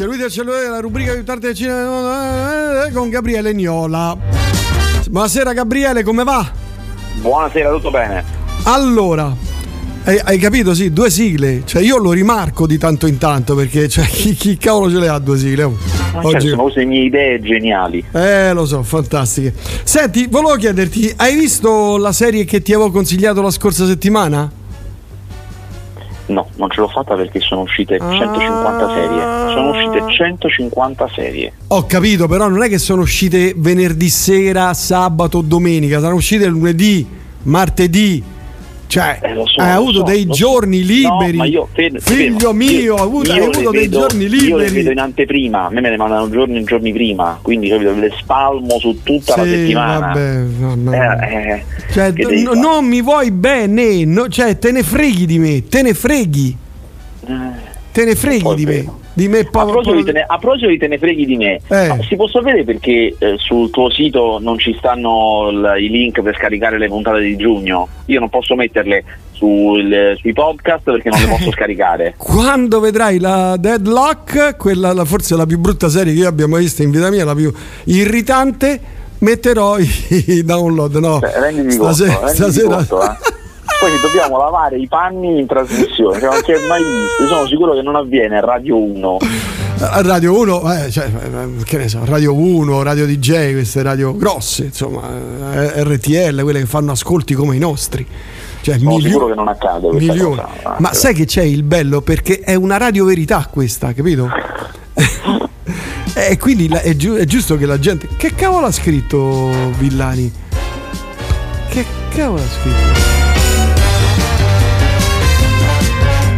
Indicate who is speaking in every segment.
Speaker 1: c'è lui del cellulare della rubrica più tardi del cinema con Gabriele Niola. Buonasera Gabriele, come va?
Speaker 2: Buonasera, tutto bene?
Speaker 1: Allora, hai, hai, capito? Sì, due sigle. Cioè, io lo rimarco di tanto in tanto perché cioè, chi, chi, cavolo ce le ha due sigle? Oh,
Speaker 2: oggi... certo, sono le mie idee geniali.
Speaker 1: Eh, lo so, fantastiche. Senti, volevo chiederti, hai visto la serie che ti avevo consigliato la scorsa settimana?
Speaker 2: No, non ce l'ho fatta perché sono uscite 150 ah. serie. Sono uscite 150 serie.
Speaker 1: Ho capito, però non è che sono uscite venerdì sera, sabato, domenica, saranno uscite lunedì, martedì cioè, eh, so, hai avuto so, dei giorni liberi. No, io, Figlio mio, hai avuto, hai avuto dei giorni liberi. Io
Speaker 2: le vedo in anteprima, a me me ne mandano giorni giorni prima, quindi capito, le spalmo su tutta sì, la settimana. Vabbè, vabbè.
Speaker 1: Eh, eh, cioè, n- non mi vuoi bene, no, cioè te ne freghi di me, te ne freghi. Eh, te ne freghi di me di me
Speaker 2: a proposito di, te ne, a proposito di te ne freghi di me. Eh. si può sapere perché eh, sul tuo sito non ci stanno l- i link per scaricare le puntate di giugno? Io non posso metterle sul, sui podcast perché non le posso scaricare.
Speaker 1: Quando vedrai la Deadlock quella la, forse la più brutta serie che io abbia mai visto in vita mia la più irritante metterò i download no?
Speaker 2: Cioè, stasera, conto, stasera... Conto, eh poi dobbiamo lavare i panni in trasmissione, cioè non si è mai visto, sono sicuro che non avviene a Radio 1.
Speaker 1: A Radio 1, eh, cioè, eh, che ne so, Radio 1, Radio DJ, queste radio grosse, insomma, eh, RTL, quelle che fanno ascolti come i nostri.
Speaker 2: Cioè, sono milio- sicuro che non accade milioni.
Speaker 1: Cosa, Ma sai che c'è il bello? Perché è una radio verità questa, capito? e quindi è, giu- è giusto che la gente... Che cavolo ha scritto Villani? Che cavolo ha scritto?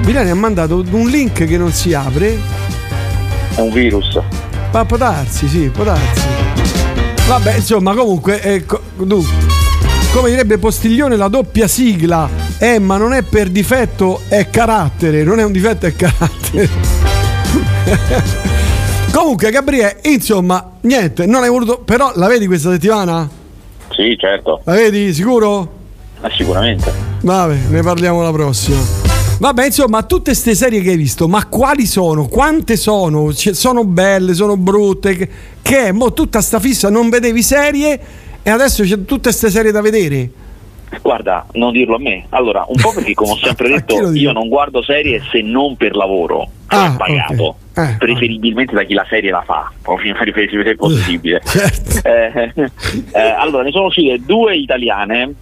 Speaker 1: Milani ha mandato un link che non si apre.
Speaker 2: È un virus.
Speaker 1: Ma può darsi, sì, può darsi. Vabbè, insomma, comunque, ecco, tu, come direbbe Postiglione, la doppia sigla è, ma non è per difetto, è carattere, non è un difetto, è carattere. comunque, Gabriele, insomma, niente, non hai voluto, però la vedi questa settimana?
Speaker 2: Sì, certo.
Speaker 1: La vedi, sicuro?
Speaker 2: Ma sicuramente.
Speaker 1: Vabbè, ne parliamo la prossima. Vabbè, insomma, tutte queste serie che hai visto, ma quali sono? Quante sono? C- sono belle, sono brutte? Che, che mo tutta sta fissa non vedevi serie e adesso c'è tutte queste serie da vedere?
Speaker 2: Guarda, non dirlo a me. Allora, un po' perché come ho sempre detto, io non guardo serie se non per lavoro, cioè ah, pagato. Okay. Eh, preferibilmente da chi la serie la fa, se è possibile. certo. eh, eh, allora, ne sono uscite due italiane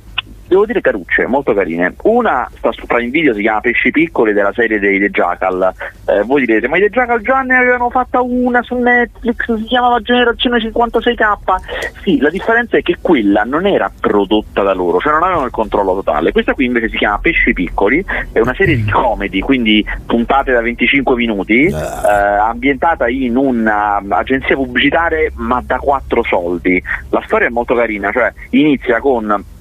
Speaker 2: devo dire carucce, molto carine. Una sta su Prime Video, si chiama Pesci Piccoli della serie dei The Jackal. Eh, voi direte, ma i The Jackal già ne avevano fatta una su Netflix, si chiamava Generazione 56K. Sì, la differenza è che quella non era prodotta da loro, cioè non avevano il controllo totale. Questa qui invece si chiama Pesci Piccoli, è una serie di comedy, quindi puntate da 25 minuti, eh, ambientata in un'agenzia pubblicitaria ma da quattro soldi. La storia è molto carina, cioè inizia con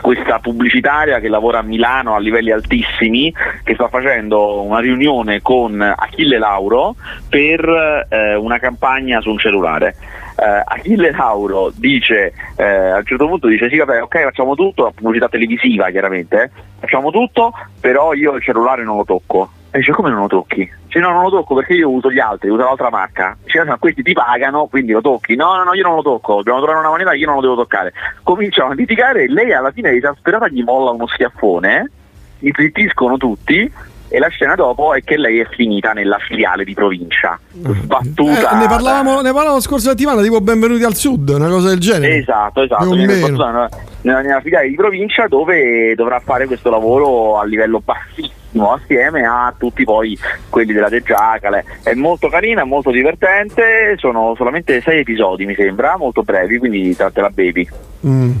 Speaker 2: questa pubblicitaria che lavora a Milano a livelli altissimi, che sta facendo una riunione con Achille Lauro per eh, una campagna su un cellulare. Eh, Achille Lauro dice eh, a un certo punto dice sì vabbè ok facciamo tutto, la pubblicità televisiva chiaramente, eh, facciamo tutto, però io il cellulare non lo tocco. E dice come non lo tocchi? Dice no non lo tocco perché io uso gli altri, uso l'altra marca. Dice no, questi ti pagano quindi lo tocchi. No no no io non lo tocco, dobbiamo trovare una moneta che io non lo devo toccare. Cominciano a litigare e lei alla fine esasperata gli molla uno schiaffone, gli zittiscono tutti e la scena dopo è che lei è finita nella filiale di provincia sbattuta
Speaker 1: eh, ne, parlavamo, ne parlavamo la scorsa settimana tipo benvenuti al sud una cosa del genere
Speaker 2: esatto esatto nella, nella filiale di provincia dove dovrà fare questo lavoro a livello bassissimo assieme a tutti poi quelli della De Giacale. È molto carina, molto divertente, sono solamente sei episodi mi sembra, molto brevi, quindi tratte la baby.
Speaker 1: Mm.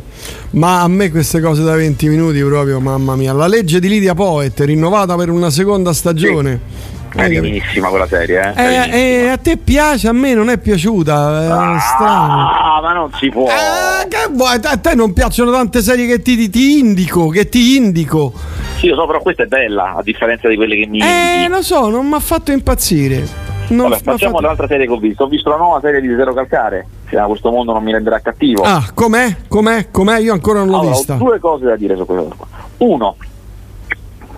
Speaker 1: Ma a me queste cose da 20 minuti proprio, mamma mia. La legge di Lidia Poet, rinnovata per una seconda stagione.
Speaker 2: Sì. Carinissima quella serie,
Speaker 1: eh? Eh, eh, a te piace, a me non è piaciuta. È ah, strano.
Speaker 2: ma non si può.
Speaker 1: Eh, che vuoi? A te non piacciono tante serie che ti, ti indico, che ti indico.
Speaker 2: Sì, lo so, però questa è bella, a differenza di quelle che mi.
Speaker 1: Eh, lo so, non mi ha fatto impazzire.
Speaker 2: Non Vabbè, facciamo fatto... l'altra serie che ho visto. Ho visto la nuova serie di Zero Calcare. Chiama Questo mondo non mi renderà cattivo.
Speaker 1: Ah, com'è? Com'è? Com'è? Io ancora non l'ho
Speaker 2: allora,
Speaker 1: vista.
Speaker 2: Ho due cose da dire su questa cosa. Uno,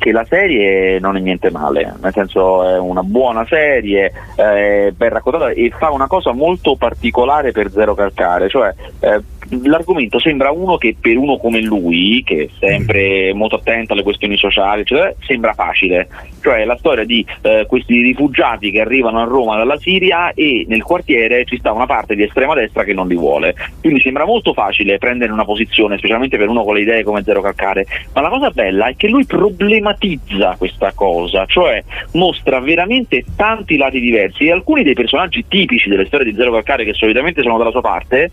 Speaker 2: che la serie non è niente male, nel senso è una buona serie, eh, ben raccontata e fa una cosa molto particolare per Zero Calcare, cioè eh, l'argomento sembra uno che per uno come lui, che è sempre molto attento alle questioni sociali, eccetera, sembra facile. Cioè la storia di eh, questi rifugiati che arrivano a Roma dalla Siria e nel quartiere ci sta una parte di estrema destra che non li vuole. Quindi sembra molto facile prendere una posizione, specialmente per uno con le idee come Zero Calcare. Ma la cosa bella è che lui problematizza questa cosa, cioè mostra veramente tanti lati diversi e alcuni dei personaggi tipici delle storie di Zero Calcare che solitamente sono dalla sua parte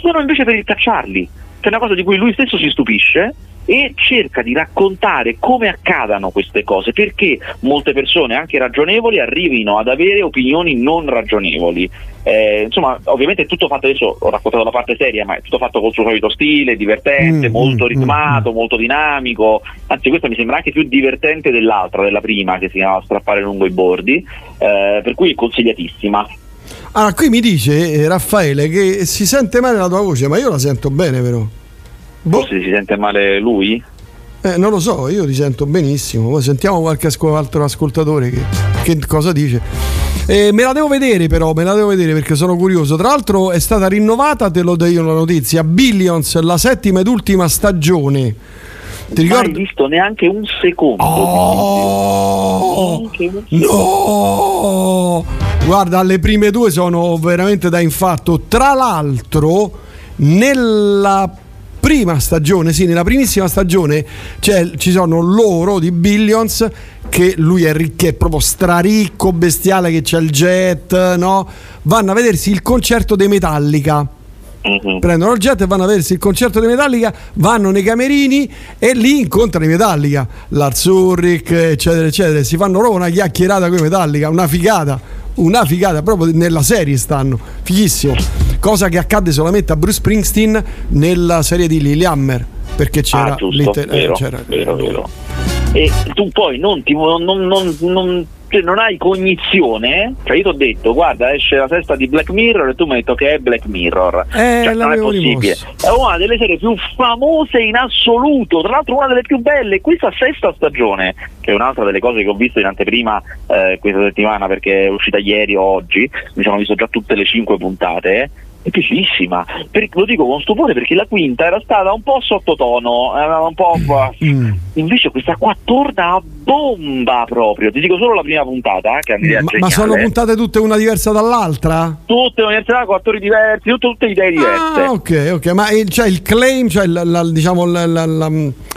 Speaker 2: sono invece per rintracciarli, che è una cosa di cui lui stesso si stupisce e cerca di raccontare come accadano queste cose, perché molte persone, anche ragionevoli, arrivino ad avere opinioni non ragionevoli. Eh, insomma, ovviamente è tutto fatto adesso, ho raccontato la parte seria, ma è tutto fatto col suo solito stile, divertente, mm, molto mm, ritmato, mm, molto dinamico. Anzi, questa mi sembra anche più divertente dell'altra, della prima, che si chiama Strappare lungo i bordi, eh, per cui consigliatissima.
Speaker 1: Allora, qui mi dice eh, Raffaele che si sente male la tua voce, ma io la sento bene, però.
Speaker 2: Boh. Forse si sente male lui?
Speaker 1: Eh, non lo so, io ti sento benissimo. Poi sentiamo qualche asco- altro ascoltatore che, che cosa dice. Eh, me la devo vedere, però, me la devo vedere perché sono curioso. Tra l'altro, è stata rinnovata, te lo do io la notizia: Billions, la settima ed ultima stagione.
Speaker 2: Ti ricordi? Non hai visto neanche un secondo.
Speaker 1: Oh, no! Guarda, le prime due sono veramente da infatto. Tra l'altro, nella prima stagione, sì, nella primissima stagione ci sono loro di Billions che lui è, ricco, è proprio straricco, bestiale che c'è il jet, no? Vanno a vedersi il concerto dei Metallica Uh-huh. Prendono il jet e vanno a vedersi il concerto di Metallica, vanno nei camerini e lì incontrano i Metallica, Lars Ulrich, eccetera, eccetera. Si fanno proprio una chiacchierata con i Metallica, una figata, una figata, proprio nella serie stanno, fighissimo. Cosa che accadde solamente a Bruce Springsteen nella serie di Lily Hammer, perché c'era,
Speaker 2: ah, giusto, vero, eh, c'era vero, vero. E tu poi non ti non, non, non cioè non hai cognizione, cioè io ti ho detto guarda esce la sesta di Black Mirror e tu mi hai detto che è Black Mirror,
Speaker 1: eh,
Speaker 2: cioè, non è possibile, rimosso. è una delle serie più famose in assoluto, tra l'altro una delle più belle, questa sesta stagione, che è un'altra delle cose che ho visto in anteprima eh, questa settimana perché è uscita ieri o oggi, mi sono visto già tutte le cinque puntate, è piaciutissima, per, lo dico con stupore perché la quinta era stata un po' sottotono, era un po'. Mm. Invece questa qua torna a bomba proprio. Ti dico solo la prima puntata. Eh, che
Speaker 1: ma, ma, sono puntate tutte una diversa dall'altra?
Speaker 2: Tutte università con attori diversi, tutte, tutte idee diverse.
Speaker 1: Ah, ok, ok. Ma il, cioè, il claim, cioè la, la, diciamo, la,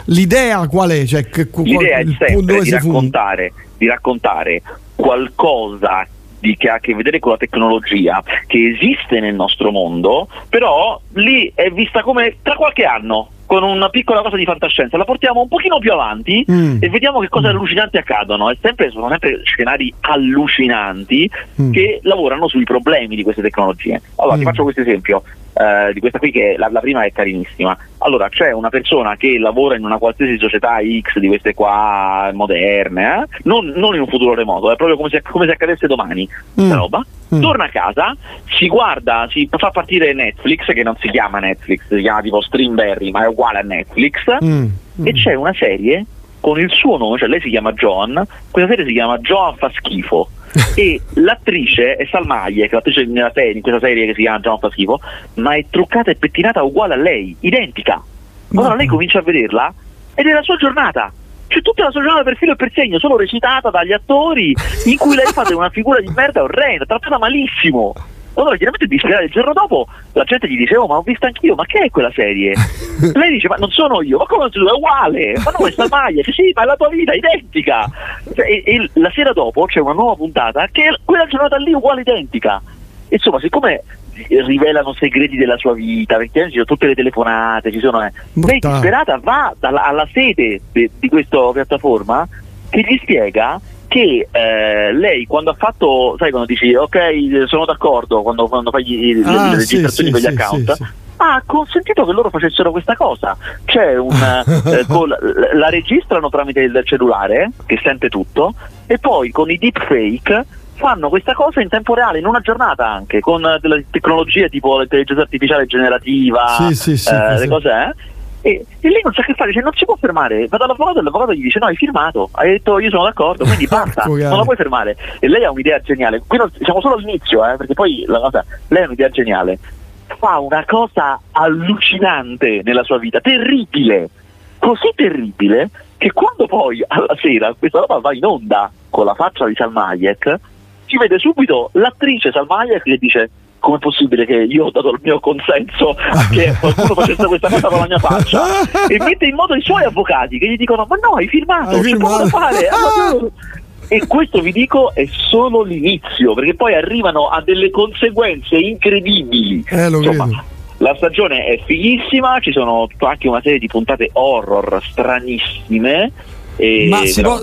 Speaker 1: l'idea qual è? Cioè,
Speaker 2: L'idea è sempre di raccontare, di raccontare qualcosa di, che ha a che vedere con la tecnologia che esiste nel nostro mondo, però lì è vista come tra qualche anno con una piccola cosa di fantascienza, la portiamo un pochino più avanti mm. e vediamo che cose mm. allucinanti accadono. E sempre, sono sempre scenari allucinanti mm. che lavorano sui problemi di queste tecnologie. Allora, ti mm. faccio questo esempio. Uh, di questa qui che la, la, prima è carinissima. Allora, c'è una persona che lavora in una qualsiasi società X di queste qua moderne, eh? non, non, in un futuro remoto, è proprio come se, come se accadesse domani mm. roba. Mm. Torna a casa, si guarda, si fa partire Netflix, che non si chiama Netflix, si chiama tipo Streamberry, ma è uguale a Netflix, mm. e mm. c'è una serie con il suo nome, cioè lei si chiama Joan, questa serie si chiama Joan fa schifo. e l'attrice è Salma Hayek, l'attrice nella serie, in questa serie che si chiama Joan fa schifo, ma è truccata e pettinata uguale a lei, identica. Allora lei comincia a vederla ed è la sua giornata c'è tutta la sua giornata per filo e per segno, solo recitata dagli attori, in cui lei fa una figura di merda orrenda, trattata malissimo. Allora chiaramente il giorno dopo la gente gli dice oh ma ho visto anch'io ma che è quella serie? lei dice ma non sono io ma come non sei tu? è uguale ma no è sta maglia sì ma è la tua vita identica cioè, e, e, la sera dopo c'è una nuova puntata che è quella giornata lì uguale identica insomma siccome rivelano segreti della sua vita, perché ci sono tutte le telefonate, ci sono, eh. lei disperata va dalla, alla sede de, di questa piattaforma che gli spiega che eh, lei quando ha fatto, sai quando dici ok sono d'accordo quando, quando fai gli, ah, le, le sì, registrazioni sì, gli account, sì, ha consentito che loro facessero questa cosa. C'è un, eh, con, la registrano tramite il cellulare che sente tutto e poi con i deepfake fanno questa cosa in tempo reale, in una giornata anche, con delle tecnologie tipo l'intelligenza artificiale generativa, sì, sì, sì, eh, le cose, eh? E, e, lei non sa che fare, dice non si può fermare, va dall'avvocato e l'avvocato gli dice no hai firmato, hai detto io sono d'accordo, quindi basta, non la puoi fermare. E lei ha un'idea geniale, qui non, siamo solo all'inizio, eh, perché poi la cosa, lei ha un'idea geniale, fa una cosa allucinante nella sua vita, terribile, così terribile che quando poi alla sera questa roba va in onda con la faccia di Salmayek, si vede subito l'attrice Salmayek che dice come è possibile che io ho dato il mio consenso che qualcuno facesse questa cosa con la mia faccia? E mette in modo i suoi avvocati che gli dicono ma no hai firmato, hai firmato. fare. E questo vi dico è solo l'inizio perché poi arrivano a delle conseguenze incredibili.
Speaker 1: Eh, Insomma,
Speaker 2: la stagione è fighissima, ci sono anche una serie di puntate horror stranissime
Speaker 1: può,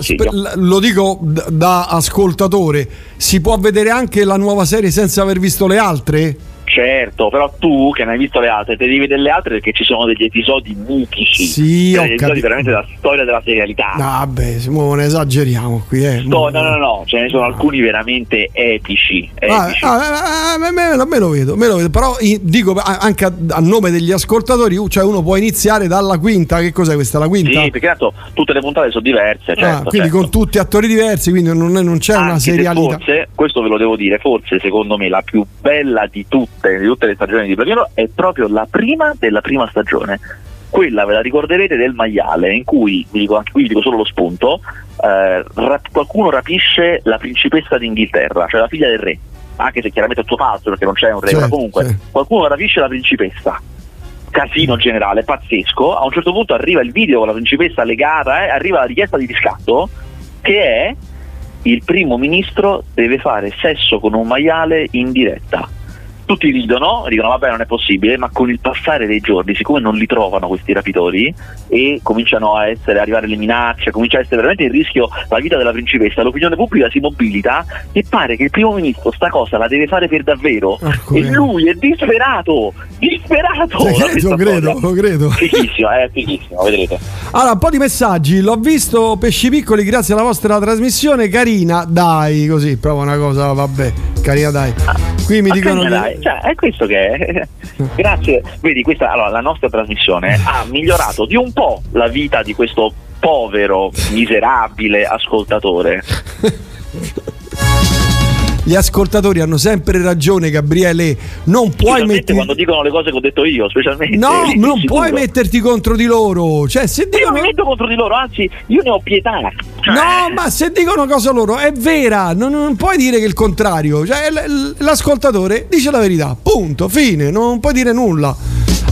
Speaker 1: lo dico da ascoltatore, si può vedere anche la nuova serie senza aver visto le altre?
Speaker 2: Certo, però tu che non hai visto le altre, te devi vedere le altre perché ci sono degli episodi mitici.
Speaker 1: Sì,
Speaker 2: cioè, episodi veramente della storia della serialità.
Speaker 1: Vabbè, non esageriamo qui, eh.
Speaker 2: Sto, no, no, no, ce ne sono no. alcuni veramente epici.
Speaker 1: epici. Ah, ah, ah, me, lo vedo, me lo vedo. Però dico anche a, a, nome degli ascoltatori, cioè uno può iniziare dalla quinta. Che cos'è questa? La quinta?
Speaker 2: Sì, perché tanto tutte le puntate sono diverse. Certo,
Speaker 1: quindi
Speaker 2: certo.
Speaker 1: con tutti attori diversi, quindi non, non c'è anche una serialità.
Speaker 2: Forse, questo ve lo devo dire, forse secondo me la più bella di tutte tutte, di tutte le stagioni di Mirror è proprio la prima della prima stagione. Quella ve la ricorderete del maiale, in cui, vi dico, anche qui vi dico solo lo spunto, eh, rap- qualcuno rapisce la principessa d'Inghilterra, cioè la figlia del re, anche se chiaramente è tutto falso perché non c'è un re, certo, ma comunque certo. qualcuno rapisce la principessa casino generale, pazzesco. A un certo punto arriva il video con la principessa legata, eh, arriva la richiesta di riscatto, che è il primo ministro deve fare sesso con un maiale in diretta tutti ridono, dicono vabbè non è possibile, ma con il passare dei giorni, siccome non li trovano questi rapitori e cominciano a essere, arrivare le minacce, comincia a essere veramente in rischio la vita della principessa, l'opinione pubblica si mobilita e pare che il primo ministro sta cosa la deve fare per davvero oh, e lui è disperato, disperato!
Speaker 1: Lo credo, lo credo.
Speaker 2: Fichissimo, eh, fichissimo, vedrete.
Speaker 1: Allora, un po' di messaggi, l'ho visto Pesci Piccoli grazie alla vostra trasmissione, carina, dai, così, prova una cosa, vabbè, carina dai. Qui mi dicono... Che...
Speaker 2: Cioè, è questo che è. Grazie. Vedi, questa, allora, la nostra trasmissione ha migliorato di un po' la vita di questo povero, miserabile ascoltatore.
Speaker 1: gli ascoltatori hanno sempre ragione, Gabriele. Non puoi metterti.
Speaker 2: quando dicono le cose che ho detto io, specialmente.
Speaker 1: No, non sicuro. puoi metterti contro di loro. Cioè, se dicono...
Speaker 2: Io non metto contro di loro, anzi, io ne ho pietà.
Speaker 1: Cioè... No, ma se dicono cosa loro è vera, non, non puoi dire che il contrario. Cioè, l'ascoltatore dice la verità, punto, fine, non puoi dire nulla.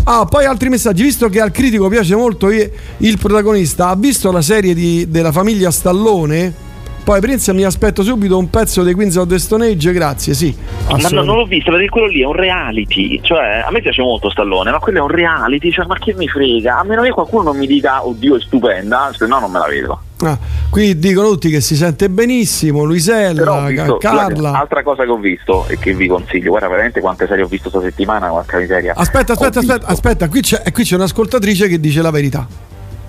Speaker 1: Ah, poi altri messaggi, visto che al critico piace molto il protagonista, ha visto la serie di, della famiglia Stallone? Poi Prince mi aspetto subito un pezzo dei Queens of the Stone Age, grazie, sì.
Speaker 2: Ma no, non l'ho visto perché quello lì è un reality, cioè a me piace molto Stallone, ma quello è un reality, cioè ma che mi frega? A meno che qualcuno non mi dica oddio è stupenda, se no non me la vedo.
Speaker 1: Ah, qui dicono tutti che si sente benissimo, Luisella, visto, Carla.
Speaker 2: Guarda, altra cosa che ho visto e che vi consiglio, guarda veramente quante serie ho visto questa settimana, qualche miseria.
Speaker 1: Aspetta, aspetta, aspetta, aspetta, qui c'è, qui c'è un'ascoltatrice che dice la verità.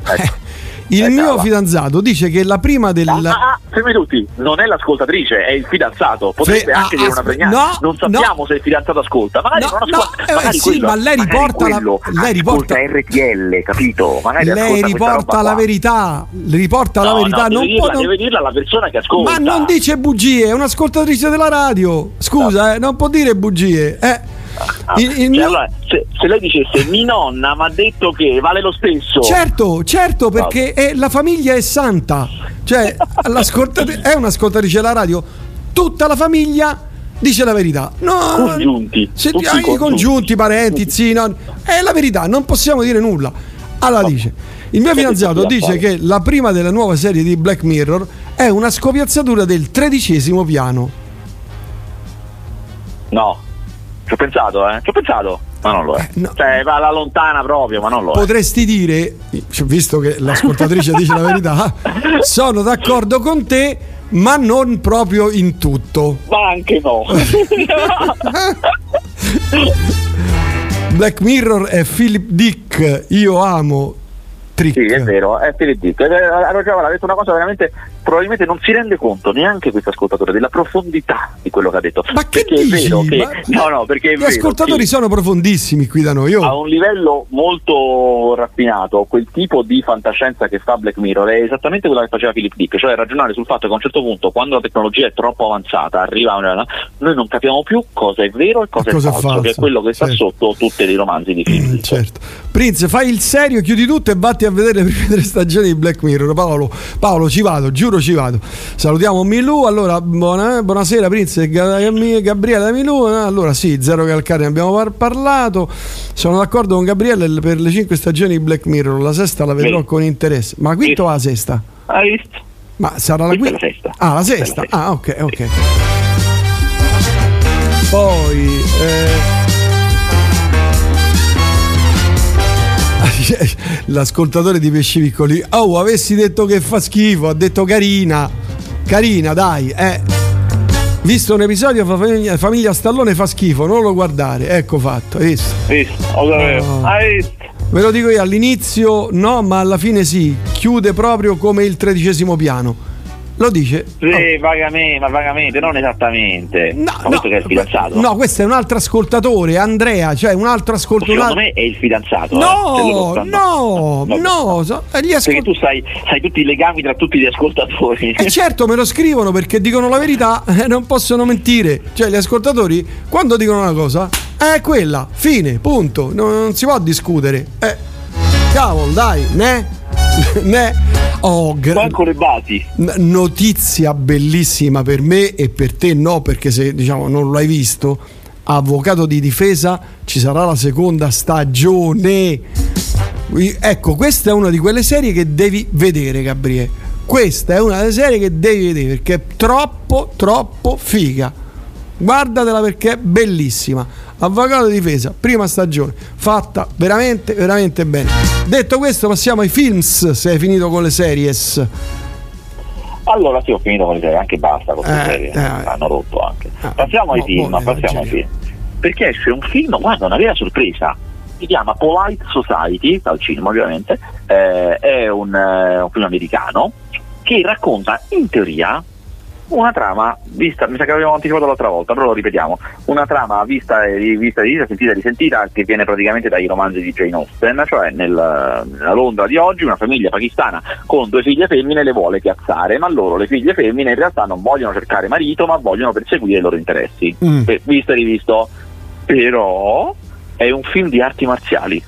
Speaker 1: Ecco. Il eh, mio cava. fidanzato dice che la prima del. Ah,
Speaker 2: ah, fermi tutti, non è l'ascoltatrice, è il fidanzato. Potrebbe Fe... anche ah, dire una pregnante. No, non sappiamo no. se il fidanzato ascolta. Magari no, non ascolta.
Speaker 1: No, magari eh, sì, ma lei riporta la. Lei riporta
Speaker 2: RTL, capito? Magari
Speaker 1: lei riporta la verità. Riporta la verità.
Speaker 2: non
Speaker 1: deve, dirla,
Speaker 2: non... deve dirla alla persona che ascolta.
Speaker 1: Ma non dice bugie, è un'ascoltatrice della radio. Scusa, eh, non può dire bugie. Eh.
Speaker 2: Ah, il, il cioè, mio... allora, se, se, lei dicesse mi nonna mi ha detto che vale lo stesso
Speaker 1: certo certo perché è, la famiglia è santa. Cioè è un'ascoltatrice della radio. Tutta la famiglia dice la verità.
Speaker 2: No, congiunti
Speaker 1: se, tutti i congiunti parenti zii non, è la verità non possiamo dire nulla. Allora dice il mio fidanzato dice che la prima della nuova serie di Black Mirror è una scopiazzatura del tredicesimo piano.
Speaker 2: No ci ho pensato, eh. Ci ho pensato, ma non lo è. Eh, no. Cioè, va alla lontana proprio, ma non lo
Speaker 1: Potresti
Speaker 2: è.
Speaker 1: dire, visto che l'ascoltatrice dice la verità, sono d'accordo con te, ma non proprio in tutto.
Speaker 2: Ma anche no.
Speaker 1: Black Mirror è Philip Dick, io amo Trick.
Speaker 2: Sì, è vero, è Philip Dick. Ha detto una cosa veramente, probabilmente non si rende conto neanche questo ascoltatore della profondità di quello che ha detto.
Speaker 1: Ma che perché dici? È vero che, ma, no, no, perché gli ascoltatori sono profondissimi qui da noi.
Speaker 2: Oh. A un livello molto raffinato, quel tipo di fantascienza che fa Black Mirror è esattamente quello che faceva Philip Dick, cioè ragionare sul fatto che a un certo punto, quando la tecnologia è troppo avanzata, arriva una, noi non capiamo più cosa è vero e cosa, cosa è falso, falso, che è quello che certo. sta sotto tutti i romanzi di film. Mm,
Speaker 1: certo. Prince, fai il serio, chiudi tutto e vatti a vedere le prime tre stagioni di Black Mirror. Paolo, Paolo ci vado, giuro ci vado. Salutiamo Milù. Allora, buona, buonasera, Prince e Gabriele Milù. Allora, sì, Zero Calcare, ne abbiamo parlato. Sono d'accordo con Gabriele per le cinque stagioni di Black Mirror. La sesta la vedrò sì. con interesse. Ma la quinta o la sesta?
Speaker 2: Hai visto?
Speaker 1: Ma sarà la quinta?
Speaker 2: La sesta.
Speaker 1: Ah, la sesta. Ah, ok, ok. Poi. Eh... l'ascoltatore di Pesci Piccoli oh avessi detto che fa schifo ha detto carina. Carina dai eh. Visto un episodio famiglia, famiglia Stallone fa schifo non lo guardare. Ecco fatto visto?
Speaker 2: Visto lo sapevo oh.
Speaker 1: ve lo dico io all'inizio no ma alla fine sì chiude proprio come il tredicesimo piano lo dice?
Speaker 2: Sì, oh. vagamente, ma vagamente, non esattamente. No, no, che è il fidanzato.
Speaker 1: No, questo è un altro ascoltatore, Andrea, cioè un altro ascoltatore.
Speaker 2: Secondo me è il fidanzato.
Speaker 1: No, eh. no, no, no. So,
Speaker 2: ascol- perché tu sai, sai, tutti i legami tra tutti gli ascoltatori.
Speaker 1: E eh certo, me lo scrivono perché dicono la verità e eh, non possono mentire. Cioè, gli ascoltatori, quando dicono una cosa, è quella, fine, punto. Non, non si può discutere. Eh, cavolo, dai, ne?
Speaker 2: ne? Oh, gra- Manco le basi.
Speaker 1: Notizia bellissima per me e per te no, perché se diciamo non l'hai visto, avvocato di difesa ci sarà la seconda stagione. Ecco, questa è una di quelle serie che devi vedere, Gabriele. Questa è una delle serie che devi vedere perché è troppo, troppo figa. Guardatela perché è bellissima Avvocato di difesa, prima stagione, fatta veramente, veramente bene. Detto questo, passiamo ai films. Se hai finito con le series.
Speaker 2: Allora sì, ho finito con le serie, anche basta con le eh, serie, eh, hanno rotto anche. Eh, passiamo ai film, passiamo ai film. Perché esce un film, guarda, una vera sorpresa. Si chiama Polite Society, dal cinema ovviamente, eh, è un, eh, un film americano che racconta in teoria una trama vista, mi sa che l'abbiamo anticipato l'altra volta, però lo ripetiamo, una trama vista e rivista, sentita e risentita che viene praticamente dai romanzi di Jane Austen, cioè nel, nella Londra di oggi una famiglia pakistana con due figlie femmine le vuole piazzare, ma loro le figlie femmine in realtà non vogliono cercare marito ma vogliono perseguire i loro interessi. Mm. Visto e rivisto, però è un film di arti marziali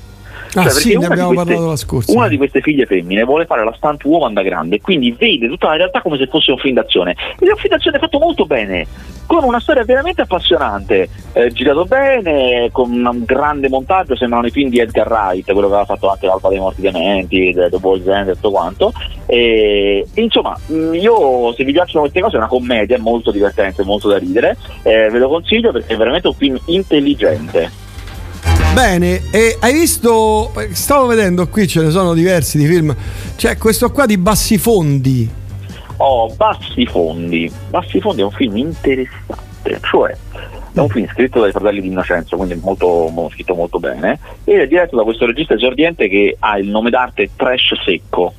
Speaker 1: Ah, cioè, sì, ne abbiamo queste, parlato la scorsa.
Speaker 2: Una di queste figlie femmine vuole fare la stunt woman da grande, quindi vede tutta la realtà come se fosse un film d'azione. Ed è un film d'azione fatto molto bene, con una storia veramente appassionante, eh, girato bene, con un grande montaggio, sembrano i film di Edgar Wright, quello che aveva fatto anche l'Alfa dei Morti Dementi, The Boys End e tutto quanto. E, e, insomma, mm, io se vi piacciono queste cose è una commedia, è molto divertente, molto da ridere, eh, ve lo consiglio perché è veramente un film intelligente.
Speaker 1: Bene, e hai visto, stavo vedendo qui, ce ne sono diversi di film, c'è questo qua di Bassi Fondi.
Speaker 2: Oh, Bassi Fondi. Bassi Fondi è un film interessante, cioè è un film scritto dai fratelli di Innocenzo, quindi molto, molto, scritto molto bene, ed è diretto da questo regista esordiente che ha il nome d'arte Trash Secco,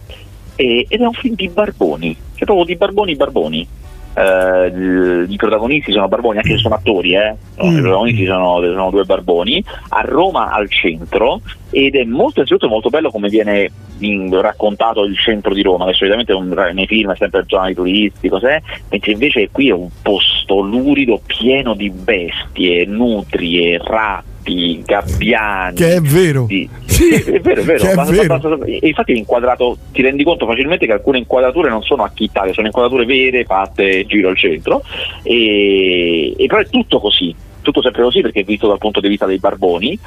Speaker 2: e, ed è un film di barboni, cioè proprio di barboni barboni eh, i protagonisti sono barboni, anche se sono attori, eh? mm. i protagonisti sono, sono, due barboni, a Roma al centro ed è molto innanzitutto molto bello come viene in, raccontato il centro di Roma, che solitamente un, nei film è sempre zona di turisti, cos'è? mentre invece qui è un posto lurido pieno di bestie, nutrie, ratti gatti, gabbiani.
Speaker 1: Che è vero.
Speaker 2: Sì, è vero, è vero. È vero. Infatti è inquadrato, ti rendi conto facilmente che alcune inquadrature non sono acchittate, sono inquadrature vere fatte giro al centro. E, e però è tutto così, tutto sempre così perché è visto dal punto di vista dei barboni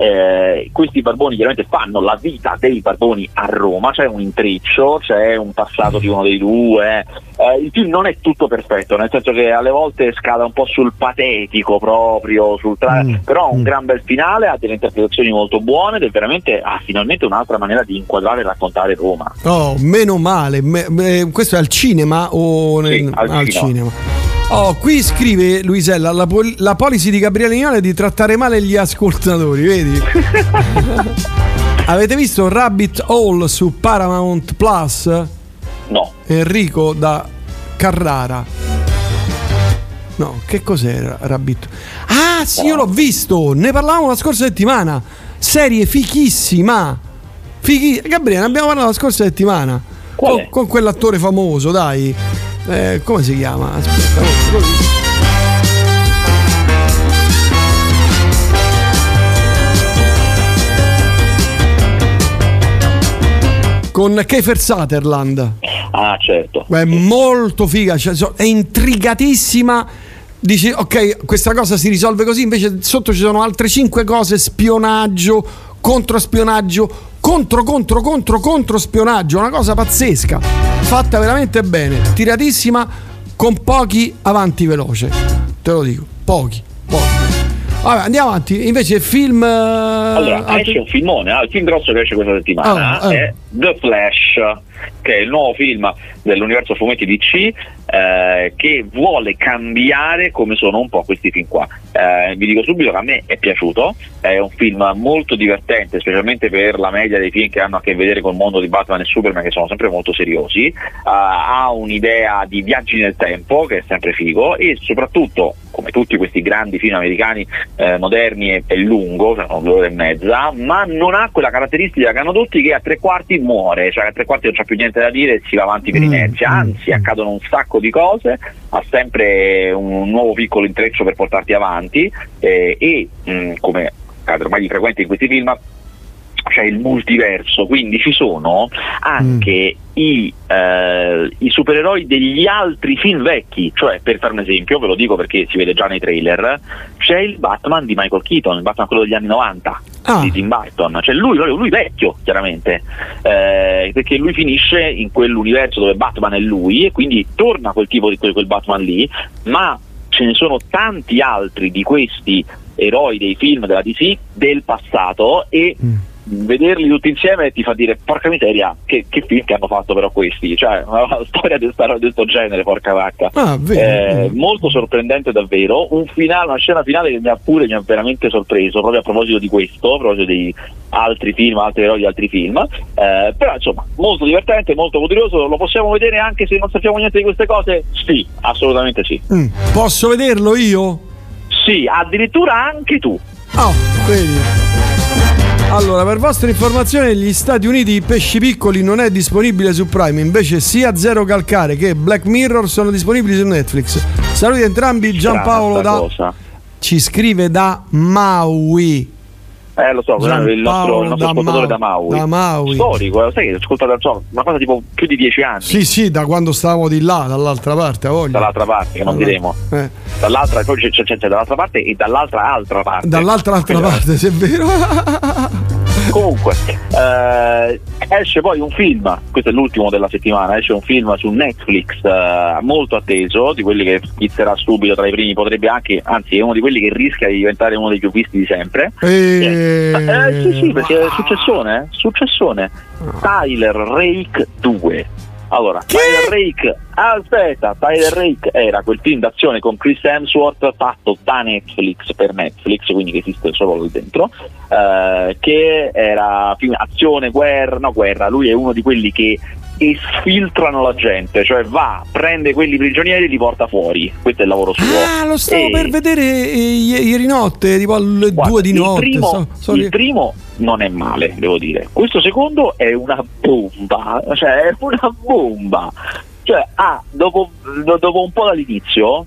Speaker 2: eh, questi barboni chiaramente fanno la vita dei barboni a Roma, c'è un intreccio, c'è un passato di uno dei due, eh, il film non è tutto perfetto, nel senso che alle volte scala un po' sul patetico proprio, sul tra- mm. però ha un mm. gran bel finale, ha delle interpretazioni molto buone ed è veramente, ha finalmente un'altra maniera di inquadrare e raccontare Roma.
Speaker 1: Oh, meno male, me- me- questo è al cinema o nel- sì, al, al cinema. cinema. Oh, qui scrive Luisella, la, pol- la policy di Gabriele Nione è di trattare male gli ascoltatori, vedi? Avete visto Rabbit Hole su Paramount Plus?
Speaker 2: No.
Speaker 1: Enrico da Carrara. No, che cos'era Rabbit? Ah, sì, io l'ho visto, ne parlavamo la scorsa settimana. Serie fichissima. Fighi... Gabriele, ne abbiamo parlato la scorsa settimana. Con, con, quell'attore famoso, dai. Eh, come si chiama? Aspetta, così. con Kiefer Sutherland.
Speaker 2: Ah, certo.
Speaker 1: È molto figa, cioè, è intrigatissima. Dici, ok, questa cosa si risolve così, invece sotto ci sono altre cinque cose, spionaggio, controspionaggio, contro, contro, contro, contro spionaggio, una cosa pazzesca, fatta veramente bene, tiratissima, con pochi avanti veloce, te lo dico, pochi, pochi. Vabbè, andiamo avanti. Invece il film.
Speaker 2: Allora, altri... esce un filmone, ah, il film grosso che esce questa settimana oh, è The Flash, che è il nuovo film dell'universo fumetti DC eh, che vuole cambiare come sono un po' questi film qua. Eh, vi dico subito che a me è piaciuto, è un film molto divertente, specialmente per la media dei film che hanno a che vedere col mondo di Batman e Superman, che sono sempre molto seriosi. Eh, ha un'idea di viaggi nel tempo, che è sempre figo, e soprattutto, come tutti questi grandi film americani eh, moderni, è, è lungo, cioè due ore e mezza, ma non ha quella caratteristica che hanno tutti che a tre quarti muore, cioè a tre quarti non c'è più niente da dire e si va avanti per mm, inerzia, mm, anzi mm. accadono un sacco di cose, ha sempre un nuovo piccolo intreccio per portarti avanti eh, e mh, mm, come accade ormai di frequente in questi film c'è il multiverso, quindi ci sono anche mm. i, eh, i, supereroi degli altri film vecchi, cioè per fare un esempio, ve lo dico perché si vede già nei trailer, c'è il Batman di Michael Keaton, il Batman quello degli anni 90 ah. di Tim Burton, cioè lui, lui vecchio chiaramente, eh, perché lui finisce in quell'universo dove Batman è lui e quindi torna quel tipo di quel, quel Batman lì, ma ce ne sono tanti altri di questi eroi dei film della DC del passato e mm vederli tutti insieme ti fa dire porca miseria che, che film che hanno fatto però questi? Cioè una storia di questo genere porca vacca. Ah, eh, molto sorprendente davvero. Un finale, una scena finale che mi ha pure mi ha veramente sorpreso proprio a proposito di questo a proposito di altri film altri eroi di altri film. Eh, però insomma molto divertente molto poderoso lo possiamo vedere anche se non sappiamo niente di queste cose? Sì assolutamente sì.
Speaker 1: Mm. posso vederlo io?
Speaker 2: sì addirittura anche tu.
Speaker 1: Oh vedi allora, per vostra informazione, negli Stati Uniti i pesci piccoli non è disponibile su Prime, invece sia Zero Calcare che Black Mirror sono disponibili su Netflix. Saluti entrambi, Giampaolo da... Cosa. Ci scrive da Maui.
Speaker 2: Eh, lo so, Gianpaolo il nostro, il nostro da ascoltatore da Maui.
Speaker 1: Da Maui.
Speaker 2: Storico, sai che ascolta da so, una cosa tipo più di dieci anni.
Speaker 1: Sì, sì, da quando stavamo di là, dall'altra parte, a voglia.
Speaker 2: Dall'altra parte, che non allora. diremo. Eh. Dall'altra, poi c'è, c'è, c'è, dall'altra parte e dall'altra altra parte.
Speaker 1: Dall'altra altra Quindi, parte, se è vero.
Speaker 2: Comunque, eh, esce poi un film, questo è l'ultimo della settimana, esce un film su Netflix eh, molto atteso, di quelli che schizzerà subito tra i primi, potrebbe anche, anzi è uno di quelli che rischia di diventare uno dei più visti di sempre.
Speaker 1: E...
Speaker 2: Eh, sì, sì, perché è successone, successone. Tyler Rake 2. Allora, che? Tyler Rake, aspetta, Tyler Rake era quel film d'azione con Chris Hemsworth fatto da Netflix per Netflix, quindi che esiste solo lì dentro, eh, che era film azione, guerra, no guerra, lui è uno di quelli che esfiltrano la gente, cioè va, prende quelli prigionieri e li porta fuori. Questo è il lavoro suo.
Speaker 1: Ah, lo stavo e... per vedere i- ieri notte, tipo alle Guarda, due di notte.
Speaker 2: Il primo, so, il primo non è male, devo dire. Questo secondo è una bomba, cioè è una bomba. Cioè, ah, dopo, dopo un po' dall'inizio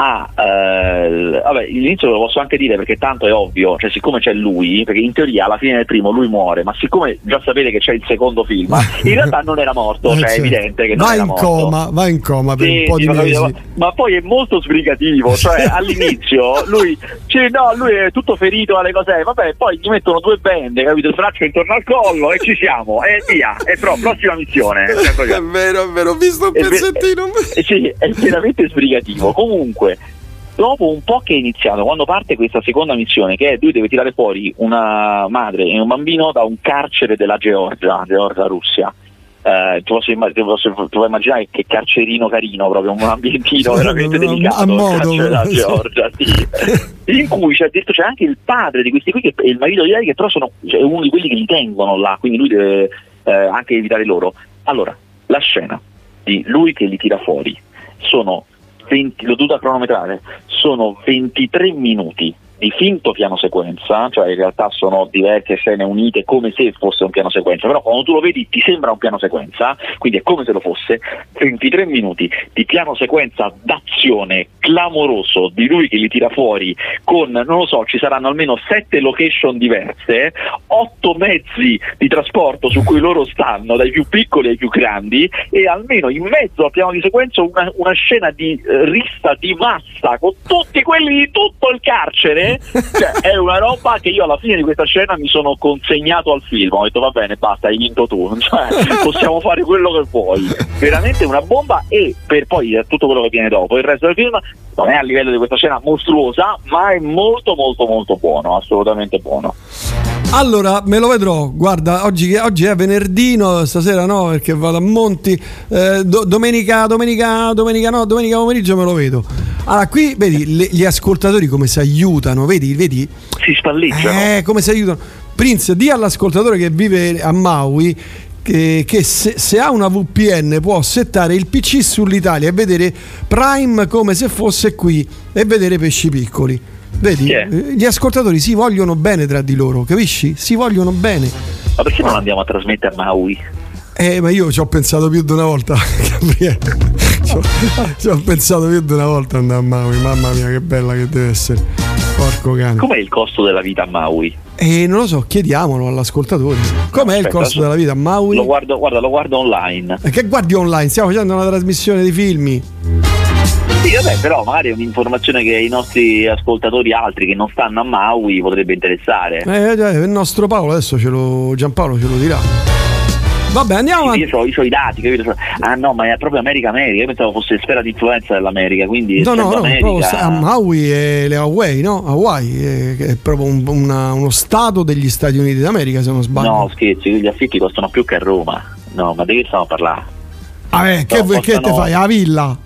Speaker 2: Ah, eh, vabbè, l'inizio lo posso anche dire perché tanto è ovvio, cioè siccome c'è lui, perché in teoria alla fine del primo lui muore, ma siccome già sapete che c'è il secondo film, in realtà non era morto, cioè è certo. evidente che non
Speaker 1: va
Speaker 2: era
Speaker 1: in
Speaker 2: morto.
Speaker 1: coma, va in coma per
Speaker 2: sì,
Speaker 1: un po' di mesi.
Speaker 2: Ma, ma poi è molto sbrigativo, cioè all'inizio lui, cioè, no, lui è tutto ferito alle cose, vabbè, poi gli mettono due bende, capito, il braccio intorno al collo e ci siamo, e via, e però prossima missione.
Speaker 1: è vero, è vero, ho visto un pezzettino.
Speaker 2: È, sì, è veramente sbrigativo. Comunque, dopo un po' che è iniziato, quando parte questa seconda missione, che è lui deve tirare fuori una madre e un bambino da un carcere della Georgia, Georgia, Russia. eh, tu, posso, tu, posso, tu puoi immaginare che carcerino carino, proprio un ambientino veramente delicato,
Speaker 1: a modo,
Speaker 2: della Georgia, sì. in cui c'è, c'è, anche il padre di questi qui che, e il marito di lei che però sono, cioè, uno di quelli che li tengono là, quindi lui deve eh, anche evitare loro. Allora, la scena di lui che li tira fuori sono 20, l'ho dovuta cronometrare, sono 23 minuti di finto piano sequenza, cioè in realtà sono diverse scene unite come se fosse un piano sequenza, però quando tu lo vedi ti sembra un piano sequenza, quindi è come se lo fosse, 23 minuti di piano sequenza d'azione clamoroso di lui che li tira fuori con, non lo so, ci saranno almeno 7 location diverse, 8 mezzi di trasporto su cui loro stanno, dai più piccoli ai più grandi, e almeno in mezzo al piano di sequenza una, una scena di eh, rissa di massa con tutti quelli di tutto il carcere cioè, è una roba che io alla fine di questa scena mi sono consegnato al film. Ho detto va bene, basta, hai vinto tu. Cioè, possiamo fare quello che vuoi. Veramente una bomba e per poi tutto quello che viene dopo. Il resto del film non è a livello di questa scena mostruosa, ma è molto molto molto buono, assolutamente buono.
Speaker 1: Allora, me lo vedrò. Guarda, oggi, oggi è venerdino, stasera no, perché vado a Monti. Eh, do, domenica, domenica, domenica no, domenica pomeriggio me lo vedo. Allora, qui vedi le, gli ascoltatori come si aiutano, vedi, vedi?
Speaker 2: Si spalleggiano.
Speaker 1: Eh, come si aiutano. Prince, di all'ascoltatore che vive a Maui che, che se, se, ha una VPN può settare il PC sull'Italia e vedere Prime come se fosse qui e vedere pesci piccoli. Vedi, yeah. gli ascoltatori si vogliono bene tra di loro, capisci? Si vogliono bene.
Speaker 2: Ma perché non andiamo a trasmettere a Maui?
Speaker 1: Eh, ma io ci ho pensato più di una volta, Gabriele. Ci ho, pensato più di una volta andare a Maui, mamma mia che bella che deve essere. Porco cane.
Speaker 2: Com'è il costo della vita a Maui?
Speaker 1: Eh, non lo so, chiediamolo all'ascoltatore. Com'è Aspetta, il costo della vita a Maui?
Speaker 2: Lo guardo, guarda, lo guardo online.
Speaker 1: E che guardi online? Stiamo facendo una trasmissione di film.
Speaker 2: Sì, vabbè, però magari è un'informazione che i nostri ascoltatori altri che non stanno a Maui potrebbe interessare.
Speaker 1: Eh, eh, il nostro Paolo adesso ce lo, Giampaolo ce lo dirà. Vabbè, andiamo
Speaker 2: sì, Io ho i dati, capito? Ah no, ma è proprio America America. Io pensavo fosse sfera di influenza dell'America, quindi
Speaker 1: no, no, no,
Speaker 2: America...
Speaker 1: a Maui e le Hawaii, no? Hawaii è, è proprio un, una, uno stato degli Stati Uniti d'America, se non sbaglio.
Speaker 2: No, scherzi, gli affitti costano più che a Roma. No, ma di che stiamo a parlare?
Speaker 1: Ah, eh, che, costano... che te fai? A villa?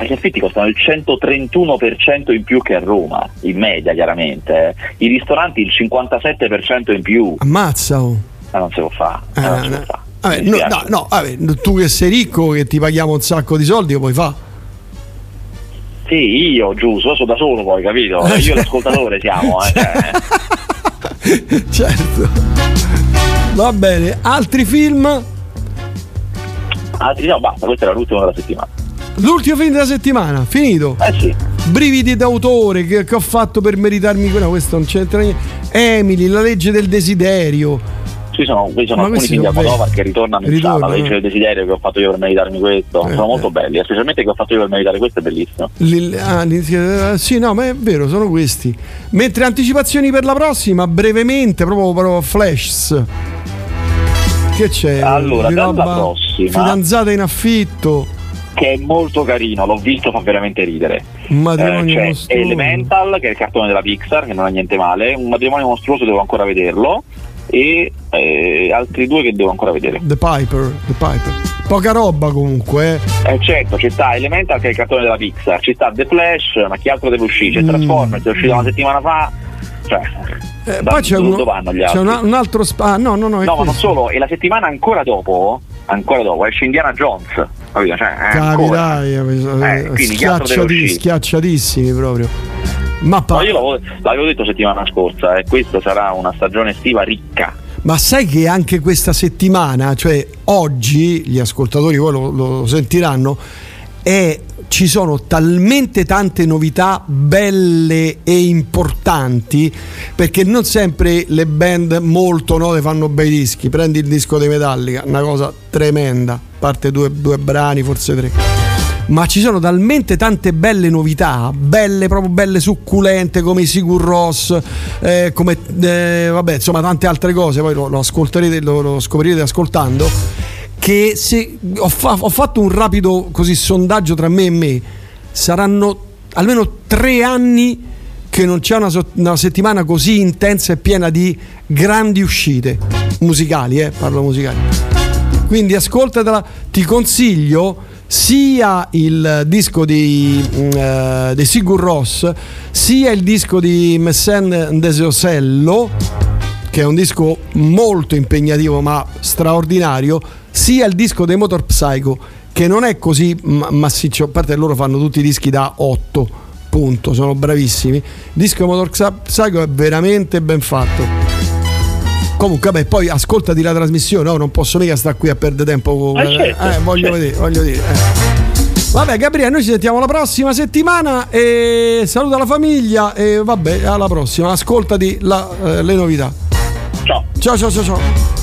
Speaker 2: ma gli affitti costano il 131% in più che a Roma, in media chiaramente. I ristoranti il 57% in più.
Speaker 1: Ammazza! Oh.
Speaker 2: Ma non si può fare. Eh, non si può fare.
Speaker 1: Vabbè, no, no, no vabbè, tu che sei ricco, che ti paghiamo un sacco di soldi, lo puoi fare.
Speaker 2: Sì, io giusto, sono da solo poi, capito? Eh, io e l'ascoltatore siamo, eh.
Speaker 1: Cioè. certo. Va bene, altri film?
Speaker 2: Altri no, basta, questa era l'ultima della settimana.
Speaker 1: L'ultimo film della settimana, finito.
Speaker 2: Eh sì.
Speaker 1: Brividi d'autore che, che ho fatto per meritarmi no, questo non c'entra niente. Emily, la legge del desiderio.
Speaker 2: Ci sono, qui sono alcuni film di Almodovar che ritornano in sala, la legge del desiderio che ho fatto io per meritarmi questo. Eh, sono molto eh. belli, specialmente che ho fatto io per meritare questo è bellissimo.
Speaker 1: L- ah, sì, no, ma è vero, sono questi. Mentre anticipazioni per la prossima, brevemente, proprio, proprio flash. Che c'è?
Speaker 2: Allora, per la prossima.
Speaker 1: Fidanzata in affitto
Speaker 2: che è molto carino, l'ho visto, fa veramente ridere.
Speaker 1: Un matrimonio
Speaker 2: eh,
Speaker 1: mostruoso.
Speaker 2: Elemental, che è il cartone della Pixar, che non ha niente male, un matrimonio mostruoso, devo ancora vederlo, e eh, altri due che devo ancora vedere.
Speaker 1: The Piper, The Piper. Poca roba comunque.
Speaker 2: Eh. eh certo, ci sta Elemental che è il cartone della Pixar, ci sta The Flash, ma chi altro deve uscire? C'è mm. Transformers, è uscito una settimana fa. Cioè,
Speaker 1: eh, poi c'è, uno, c'è un, un, altro spa. Ah, no, no, no.
Speaker 2: No, ma non solo, e la settimana ancora dopo, ancora dopo, esce Indiana Jones. Capito? Cioè,
Speaker 1: Capirai, eh, schiacciati, schiacciatissimi proprio. Ma
Speaker 2: pa- io l'avevo, detto settimana scorsa, e eh, questa sarà una stagione estiva ricca.
Speaker 1: Ma sai che anche questa settimana, cioè oggi, gli ascoltatori poi lo, lo sentiranno, è ci sono talmente tante novità belle e importanti perché non sempre le band molto note fanno bei dischi. Prendi il disco dei Metallica, una cosa tremenda, a parte due, due brani, forse tre. Ma ci sono talmente tante belle novità, belle proprio belle succulente come i Sigur Ross, eh, come eh, vabbè, insomma tante altre cose, poi lo, lo ascolterete, lo, lo scoprirete ascoltando che se ho, fa- ho fatto un rapido così sondaggio tra me e me, saranno almeno tre anni che non c'è una, una, settimana così intensa e piena di grandi uscite musicali, eh, parlo musicali. quindi ascoltatela, ti consiglio sia il disco di, uh, di Sigur Ross, sia il disco di Messen Deseosello, che è un disco molto impegnativo ma straordinario, sia il disco dei Motor Psycho, che non è così massiccio, a parte loro fanno tutti i dischi da 8 punto, sono bravissimi. Il disco Motor Psycho è veramente ben fatto. Comunque, vabbè, poi ascoltati la trasmissione, no? non posso mica stare qui a perdere tempo.
Speaker 2: Ah, certo,
Speaker 1: eh, voglio certo. vedere, voglio dire. Eh. Vabbè, Gabriele, noi ci sentiamo la prossima settimana e saluta la famiglia e vabbè, alla prossima. Ascoltati la, eh, le novità.
Speaker 2: Ciao.
Speaker 1: Ciao, ciao, ciao, ciao.